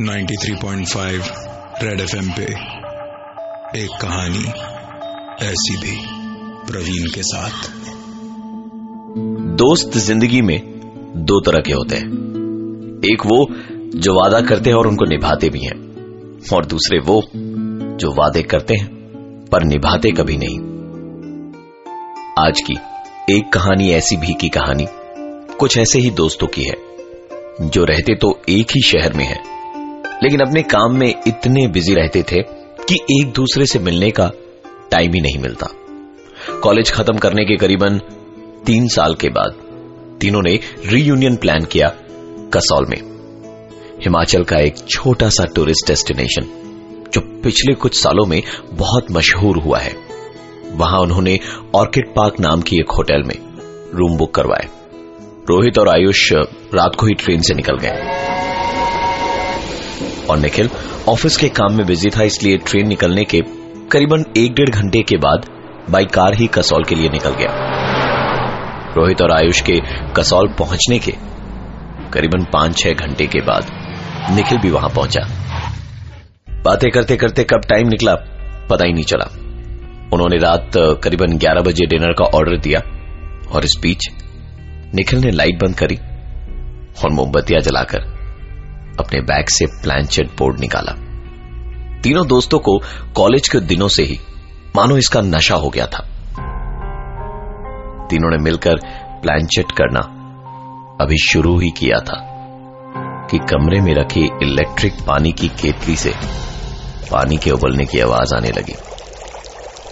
93.5 red FM पे एक कहानी ऐसी भी प्रवीण के साथ। दोस्त ज़िंदगी में दो तरह के होते हैं। एक वो जो वादा करते हैं और उनको निभाते भी हैं, और दूसरे वो जो वादे करते हैं, पर निभाते कभी नहीं। आज की एक कहानी ऐसी भी की कहानी कुछ ऐसे ही दोस्तों की है। जो रहते तो एक ही शहर में है। लेकिन अपने काम में इतने बिज़ी रहते थे कि एक दूसरे से मिलने का टाइम ही नहीं मिलता। कॉलेज खत्म करने के करीबन तीन साल के बाद तीनों ने रीयूनियन प्लान किया कसौल में। हिमाचल का एक छोटा सा टूरिस्ट डेस्टिनेशन जो पिछले कुछ सालों में बहुत मशहूर हुआ है। वहाँ उन्होंने ऑर्किड पार्क नाम की एक होटल में रूम बुक करवाए। रोहित और आयुष रात को ही ट्रेन से निकल गए। और निखिल, ऑफ़िस के काम में बिज़ी था, इसलिए ट्रेन निकलने के करीबन एक डेढ़ घंटे के बाद बाई कार ही कसौल के लिए निकल गया। रोहित और आयुष के कसौल पहुँचने के करीबन पाँच छह घंटे के बाद निखिल भी वहाँ पहुँचा। बातें करते करते कब टाइम निकला, पता ही नहीं चला। उन्होंने रात करीबन 11 बजे डिनर का ऑर्डर दिया और इस बीच निखिल ने लाइट बंद करी और मोमबत्तियाँ जलाकर अपने बैग से प्लानचेट बोर्ड निकाला। तीनों दोस्तों को कॉलेज के दिनों से ही मानो इसका नशा हो गया था। तीनों ने मिलकर प्लानचेट करना अभी शुरू ही किया था कि कमरे में रखी इलेक्ट्रिक पानी की केतली से पानी के उबलने की आवाज़ आने लगी।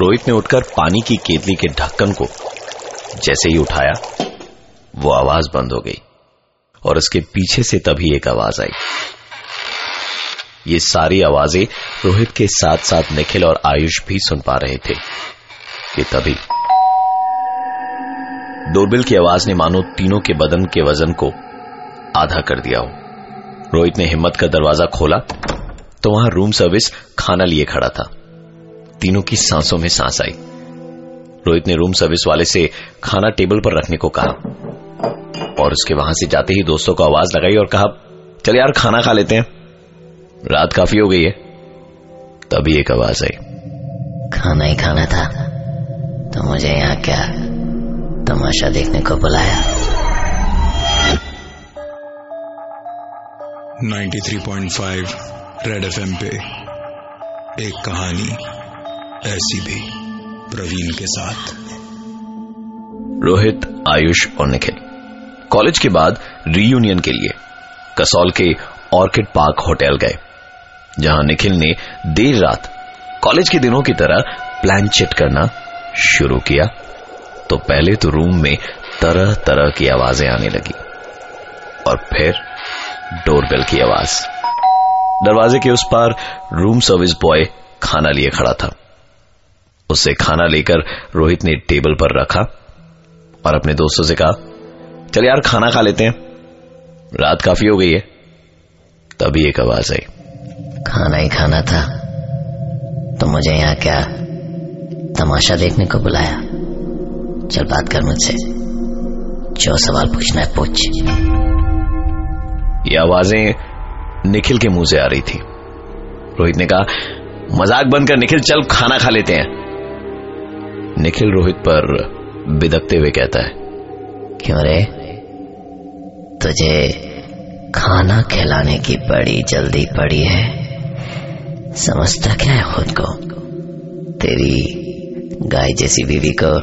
रोहित ने उठकर पानी की केतली के ढक्कन को जैसे ही उठाया वो आवाज़ बंद हो गई और उसके पीछे से तभी एक आवाज़ आई। ये सारी आवाज़ें रोहित के साथ साथ निखिल और आयुष भी सुन पा रहे थे कि तभी डोरबिल की आवाज़ ने मानो तीनों के बदन के वज़न को आधा कर दिया हो। रोहित ने हिम्मत का दरवाज़ा खोला तो वहाँ रूम सर्विस खाना लिए खड़ा था। तीनों की सांसों में सांस आई। रोहित ने रूम सर्विस वाले से खाना टेबल पर रखने को कहा। और उसके वहाँ से जाते ही दोस्तों को आवाज़ लगाई और कहा चल यार खाना खा लेते हैं। रात काफ़ी हो गई है। तभी एक आवाज़ आई। खाना ही खाना था। तो मुझे यहाँ क्या तमाशा देखने को बुलाया? 93.5 रेड एफएम पे एक कहानी ऐसी भी प्रवीण के साथ। रोहित आयुष और निखिल। कॉलेज के बाद रीयूनियन के लिए कसौल के ऑर्किड पार्क होटल गए, जहाँ निखिल ने देर रात कॉलेज के दिनों की तरह प्लान चिट करना शुरू किया। तो पहले तो रूम में तरह तरह की आवाज़ें आने लगी और फिर डोरबेल की आवाज़। दरवाजे के उस पार रूम सर्विस बॉय खाना लिए खड़ा था। उससे खाना लेकर रोहित ने टेबल पर रखा और अपने दोस्तों से कहा चल यार खाना खा लेते हैं। रात काफ़ी हो गई है। तभी एक आवाज़ आई। खाना ही खाना था। तो मुझे यहाँ क्या तमाशा देखने को बुलाया? चल बात कर मुझसे। जो सवाल पूछना है पूछ। ये आवाज़ें निखिल के मुँह से आ रही थी। रोहित ने कहा मज़ाक बंद कर निखिल चल खाना खा लेते हैं। निखिल रोहित पर बिदकते हुए कहता है क्यों रे? तुझे खाना खिलाने की बड़ी जल्दी पड़ी है। समझता क्या है खुद को? तेरी गाय जैसी बीवी को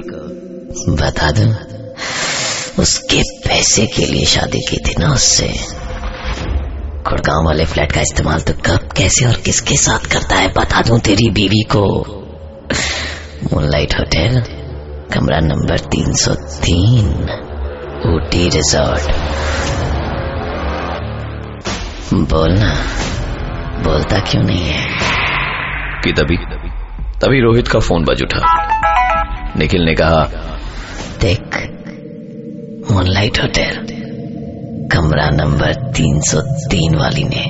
बता दू। उसके पैसे के लिए शादी की थी ना उससे। गुड़गांव वाले फ्लैट का इस्तेमाल तो कब, कैसे और किसके साथ करता है, बता दूँ तेरी बीवी को। मूनलाइट होटल कमरा नंबर 303 ऊटी रिजॉर्ट बोलना बोलता क्यों नहीं है? कि तभी तभी रोहित का फ़ोन बज उठा। निखिल ने कहा देख मूनलाइट होटल कमरा नंबर 303 वाली ने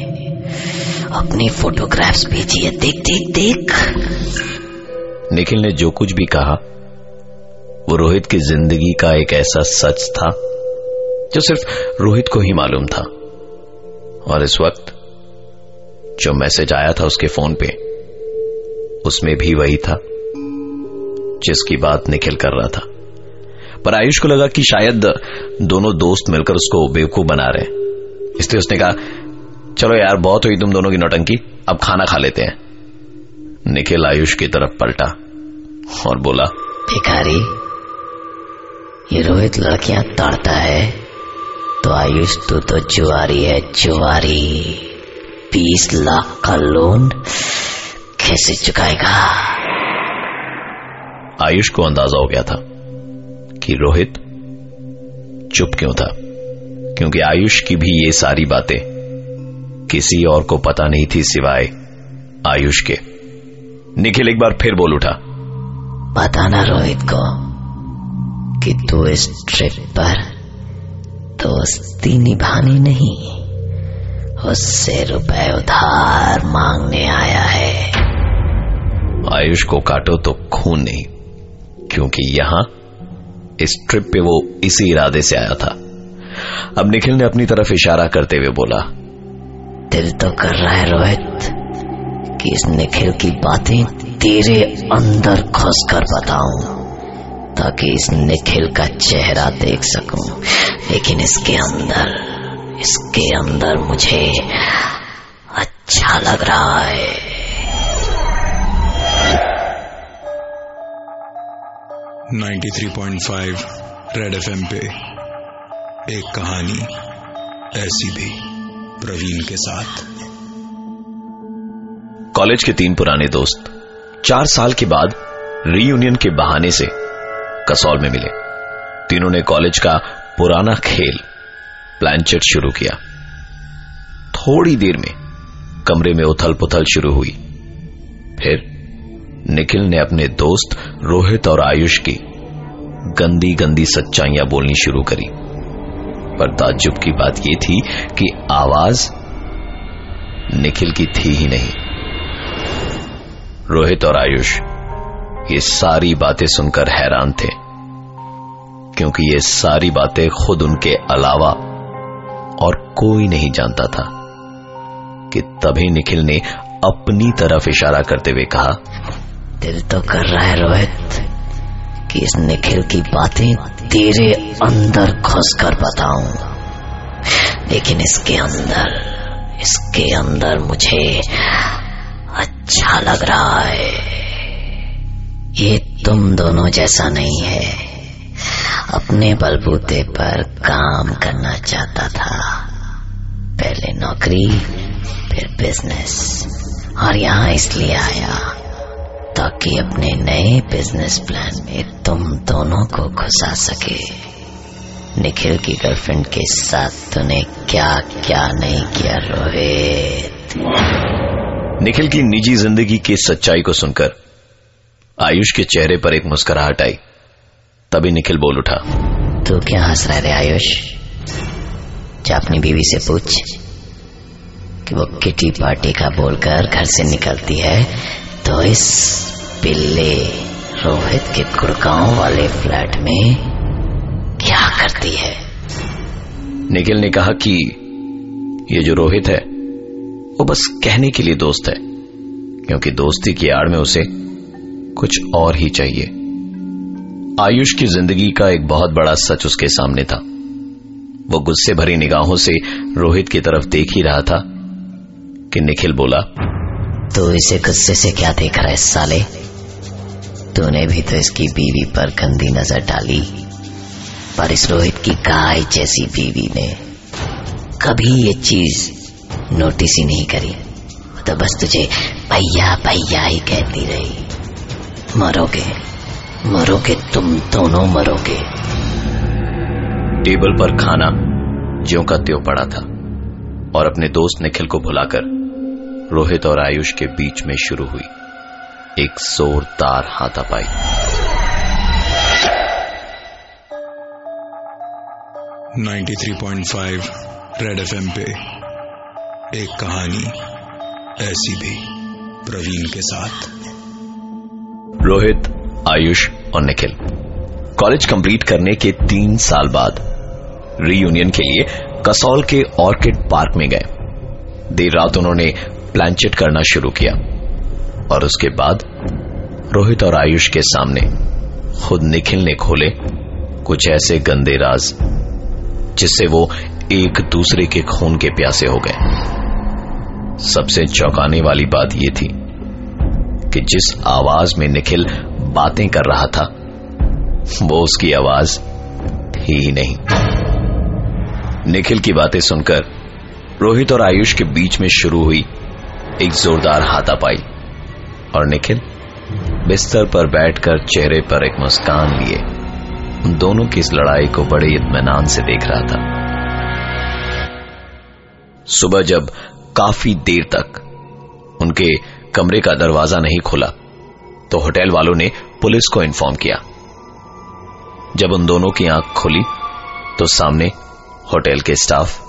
अपनी फोटोग्राफ्स भेजी है। देख देख देख। निखिल ने जो कुछ भी कहा वो रोहित की ज़िंदगी का एक ऐसा सच था जो सिर्फ़ रोहित को ही मालूम था। और इस वक्त जो मैसेज आया था उसके फ़ोन पे, उसमें भी वही था, जिसकी बात निखिल कर रहा था। पर आयुष को लगा कि शायद दोनों दोस्त मिलकर उसको बेवकूफ़ बना रहे इसलिए उसने कहा, चलो यार, बहुत हुई तुम दोनों की नौटंकी, अब खाना खा लेते हैं। निखिल आयुष की तरफ़ पलटा और बोला, भिखारी, ये रोहित लड़कियाँ ताड़ता है। तो आयुष तू तो जुआरी है जुआरी। बीस लाख का लोन कैसे चुकाएगा? आयुष को अंदाज़ा हो गया था कि रोहित चुप क्यों था। क्योंकि आयुष की भी ये सारी बातें किसी और को पता नहीं थी सिवाय आयुष के। निखिल एक बार फिर बोल उठा। बताना रोहित को कि तू इस ट्रिप पर दोस्ती निभानी नहीं। उससे रुपए उधार मांगने आया है। आयुष को काटो तो खून नहीं क्योंकि यहाँ इस ट्रिप पे वो इसी इरादे से आया था। अब निखिल ने अपनी तरफ़ इशारा करते हुए बोला दिल तो कर रहा है रोहित कि इस निखिल की बातें तेरे अंदर घुस कर बताऊँ। ताकि इस निखिल का चेहरा देख सकूँ। लेकिन इसके अंदर इसके अंदर मुझे अच्छा लग रहा है। Ninety three point five Red F M पे एक कहानी ऐसी भी प्रवीण के साथ। कॉलेज के तीन पुराने दोस्त चार साल के बाद रीयूनियन के बहाने से कसौल में मिले। तीनों ने कॉलेज का पुराना खेल प्लानचेट शुरू किया। थोड़ी देर में कमरे में उथल पुथल शुरू हुई। फिर निखिल ने अपने दोस्त रोहित और आयुष की गंदी गंदी सच्चाइयाँ बोलनी शुरू करी। पर ताज्जुब की बात यह थी कि आवाज़ निखिल की थी ही नहीं। रोहित और आयुष ये सारी बातें सुनकर हैरान थे। क्योंकि ये सारी बातें खुद उनके अलावा और कोई नहीं जानता था कि तभी निखिल ने अपनी तरफ़ इशारा करते हुए कहा, दिल तो कर रहा है रोहित कि इस निखिल की बातें तेरे अंदर घुस कर बताऊँ। लेकिन इसके अंदर इसके अंदर मुझे अच्छा लग रहा है। ये तुम दोनों जैसा नहीं है। अपने बलबूते पर काम करना चाहता था। पहले नौकरी, फिर बिज़नेस और यहाँ इसलिए आया ताकि अपने नए बिज़नेस प्लान में तुम दोनों को घुसा सके। निखिल की गर्लफ्रेंड के साथ तूने क्या क्या नहीं किया, रोहित? निखिल की निजी ज़िंदगी की सच्चाई को सुनकर आयुष के चेहरे पर एक मुस्कुराहट आई। तभी निखिल बोल उठा। तू क्या हंस रहा रे आयुष? जा अपनी बीवी से पूछ कि वो किटी पार्टी का बोलकर घर से निकलती है तो इस पिल्ले रोहित के गुड़गांव वाले फ्लैट में क्या करती है? निखिल ने कहा कि ये जो रोहित है वो बस कहने के लिए दोस्त है क्योंकि दोस्ती की आड़ में उसे कुछ और ही चाहिए। आयुष की ज़िंदगी का एक बहुत बड़ा सच उसके सामने था। वो गुस्से भरी निगाहों से रोहित की तरफ़ देख ही रहा था कि निखिल बोला तो इसे गुस्से से क्या देख रहा है, साले? तूने भी तो इसकी बीवी पर गंदी नज़र डाली। पर इस रोहित की गाय जैसी बीवी ने कभी ये चीज़ नोटिस ही नहीं करी। तो बस तुझे भैया भैया ही कहती रही। मरोगे। मरोगे तुम दोनों मरोगे। टेबल पर खाना ज्यो का त्यों पड़ा था और अपने दोस्त निखिल को भुलाकर रोहित और आयुष के बीच में शुरू हुई एक जोरदार हाथापाई। Ninety three point five Red FM पे एक कहानी ऐसी भी प्रवीण के साथ। रोहित, आयुष और निखिल। कॉलेज कंप्लीट करने के तीन साल बाद रीयूनियन के लिए कसौल के ऑर्किड पार्क में गए। देर रात उन्होंने प्लानचेट करना शुरू किया और उसके बाद रोहित और आयुष के सामने खुद निखिल ने खोले कुछ ऐसे गंदे राज जिससे वो एक दूसरे के खून के प्यासे हो गए। सबसे चौंकाने वाली बात यह थी कि जिस आवाज़ में निखिल बातें कर रहा था, वो उसकी आवाज़ थी ही नहीं। निखिल की बातें सुनकर रोहित और आयुष के बीच में शुरू हुई एक जोरदार हाथापाई और निखिल बिस्तर पर बैठकर चेहरे पर एक मुस्कान लिए। उन दोनों की इस लड़ाई को बड़े इत्मीनान से देख रहा था। सुबह जब काफ़ी देर तक उनके कमरे का दरवाज़ा नहीं खुला तो होटल वालों ने पुलिस को इन्फॉर्म किया। जब उन दोनों की आँख खुली तो सामने होटल के स्टाफ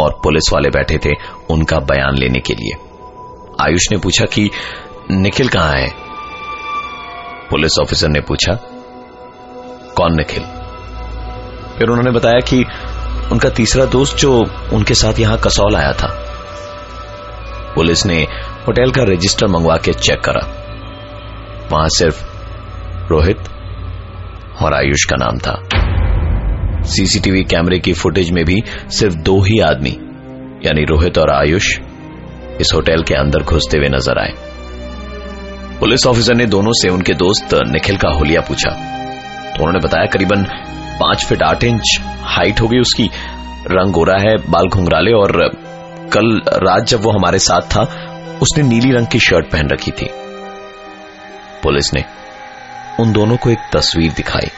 और पुलिस वाले बैठे थे उनका बयान लेने के लिए। आयुष ने पूछा कि, निखिल कहाँ है? पुलिस ऑफिसर ने पूछा, कौन निखिल? फिर उन्होंने बताया कि उनका तीसरा दोस्त जो उनके साथ यहाँ कसौल आया था। पुलिस ने होटल का रजिस्टर मंगवा के चेक करा। वहाँ सिर्फ़ रोहित और आयुष का नाम था। सीसीटीवी कैमरे की फुटेज में भी सिर्फ़ दो ही आदमी, यानी रोहित और आयुष, इस होटल के अंदर घुसते हुए नज़र आए। पुलिस ऑफिसर ने दोनों से उनके दोस्त निखिल का होलिया पूछा। तो उन्होंने बताया करीबन पाँच फीट आठ इंच हाइट होगी उसकी। रंग गोरा है, बाल घुंघराले और कल रात जब वो हमारे साथ था, उसने नीली रंग की शर्ट पहन रखी थी। पुलिस ने उन दोनों को एक तस्वीर दिखाई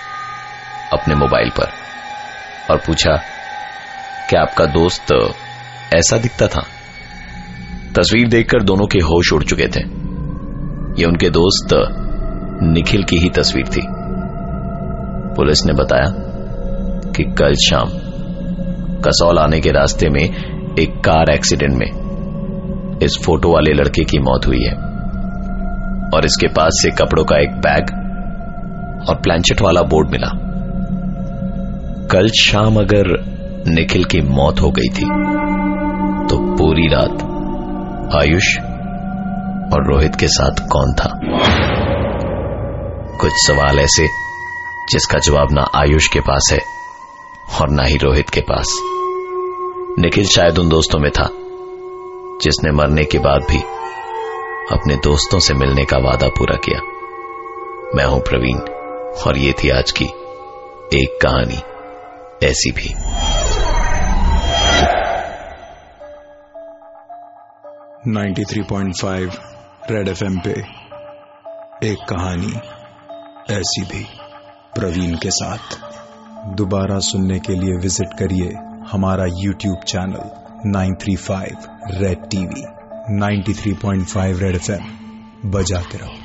अपने मोबाइल पर और पूछा, क्या आपका दोस्त ऐसा दिखता था? तस्वीर देखकर दोनों के होश उड़ चुके थे। ये उनके दोस्त निखिल की ही तस्वीर थी। पुलिस ने बताया कि कल शाम कसौल आने के रास्ते में एक कार एक्सीडेंट में। इस फ़ोटो वाले लड़के की मौत हुई है। और इसके पास से कपड़ों का एक बैग और प्लांचेट वाला बोर्ड मिला। कल शाम अगर निखिल की मौत हो गई थी तो पूरी रात आयुष और रोहित के साथ कौन था? कुछ सवाल ऐसे जिसका जवाब ना आयुष के पास है और ना ही रोहित के पास। निखिल शायद उन दोस्तों में था, जिसने मरने के बाद भी अपने दोस्तों से मिलने का वादा पूरा किया। मैं हूँ प्रवीण, और ये थी आज की एक कहानी, ऐसी भी। Ninety three point five Red F M पे, एक कहानी, ऐसी भी, प्रवीण के साथ। दोबारा सुनने के लिए विज़िट करिए हमारा YouTube channel 935 Red TV 93.5 Red F बजाते रहो।